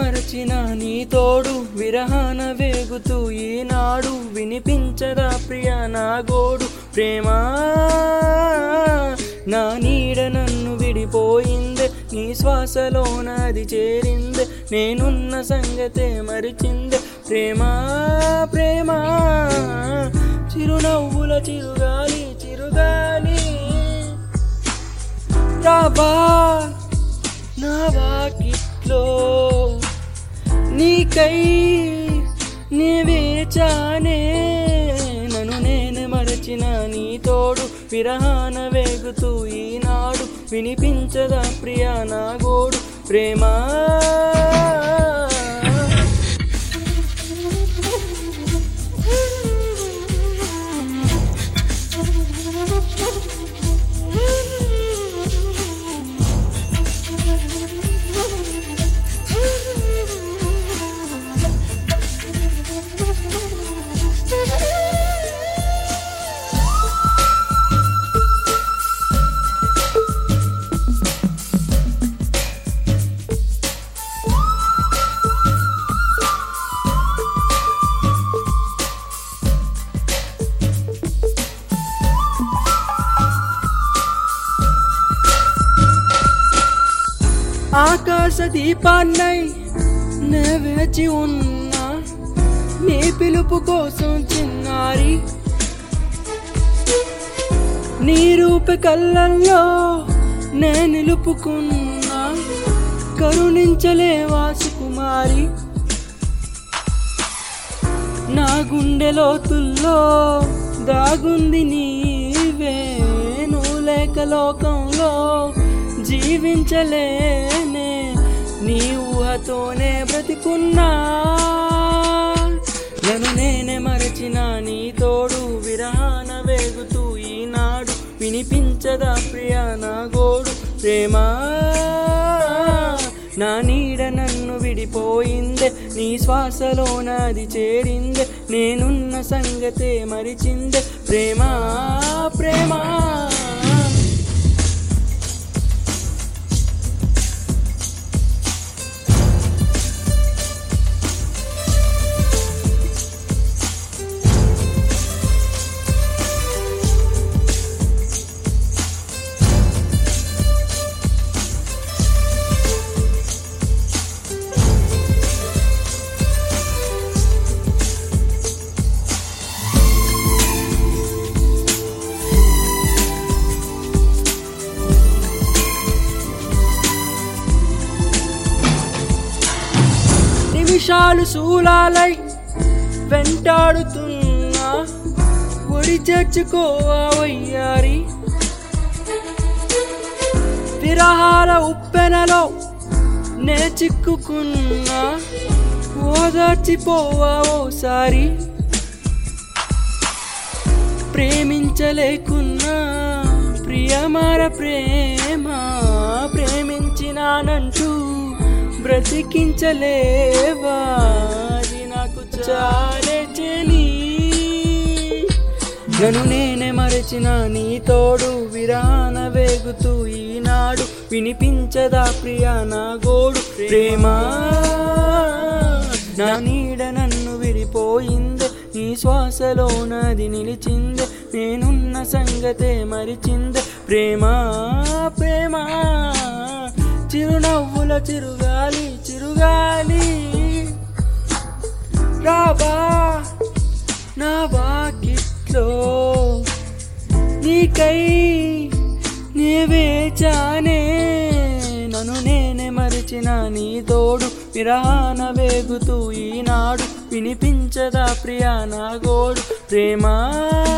మరచిన నీ తోడు విరహాన వేగుతూ ఈనాడు వినిపించదా ప్రియ నా గోడు ప్రేమా? నా నీడ నన్ను విడిపోయిందే నీ శ్వాసలో నాది చేరిందే నేనున్న సంగతే మరిచిందే. ప్రేమా ప్రేమా చిరునవ్వుల చిరుగాలి చిరుగాలి. రాబా నా వాకిట్లో కై నీవే చానే. నన్ను నేను మరచిన నీ తోడు విరహాన వేగుతూ ఈనాడు. వినిపించదా ప్రియా నా గోడు ప్రేమా? ఆకాశ దీపాన్నై నే వేచి ఉన్నా నీ పిలుపు కోసం చిన్నారి. నీ రూప కళ్ళల్లో నే నిలుపుకున్నా కరుణించలేవా సుకుమారి. నా గుండె లోతుల్లో దాగుంది నీవే నువ్వు లేక లోకంలో జీవించలేనే నీ ఊహతోనే బ్రతికున్నా. నన్ను నేనే మరచిన నీ తోడు విరహాన వేగుతూ ఈనాడు వినిపించదా ప్రియా నా గోడు ప్రేమా? నా నీడ నన్ను విడిపోయిందే నీ శ్వాసలో నాది చేరిందే నేనున్న సంగతే మరిచిందే. ప్రేమా ప్రేమా. వర్షాలు శూలాలై వెంటాడుతున్నా. ఒడి చేర్చుకోవయ్యారి. విరహాల ఉప్పెనలో నే చిక్కుకున్నా. ఓదార్చిపోవా ఓసారి. ప్రేమించలేకున్నా. ప్రియమర ప్రేమ ప్రేమించినానంటూ బ్రతికించలేవా? అది నాకు చాలే చెలి. నన్ను నేనే మరచిన నీ తోడు విరాన వేగుతూ ఈనాడు వినిపించదా ప్రియా నా గోడు? ప్రేమా నా నీడ నన్ను విడిపోయింది నీ శ్వాసలో నది నిలిచింది నేనున్న సంగతే మరిచింది. ప్రేమా ప్రేమా చిరునవ్వుల చిరుగా గాలి. రాబా నా వాకిట్లో నీకై నీవే చానే. నన్ను నేనే మరిచిన నీ తోడు విరాన వేగుతూ ఈనాడు వినిపించదా ప్రియా నా గోడు ప్రేమా.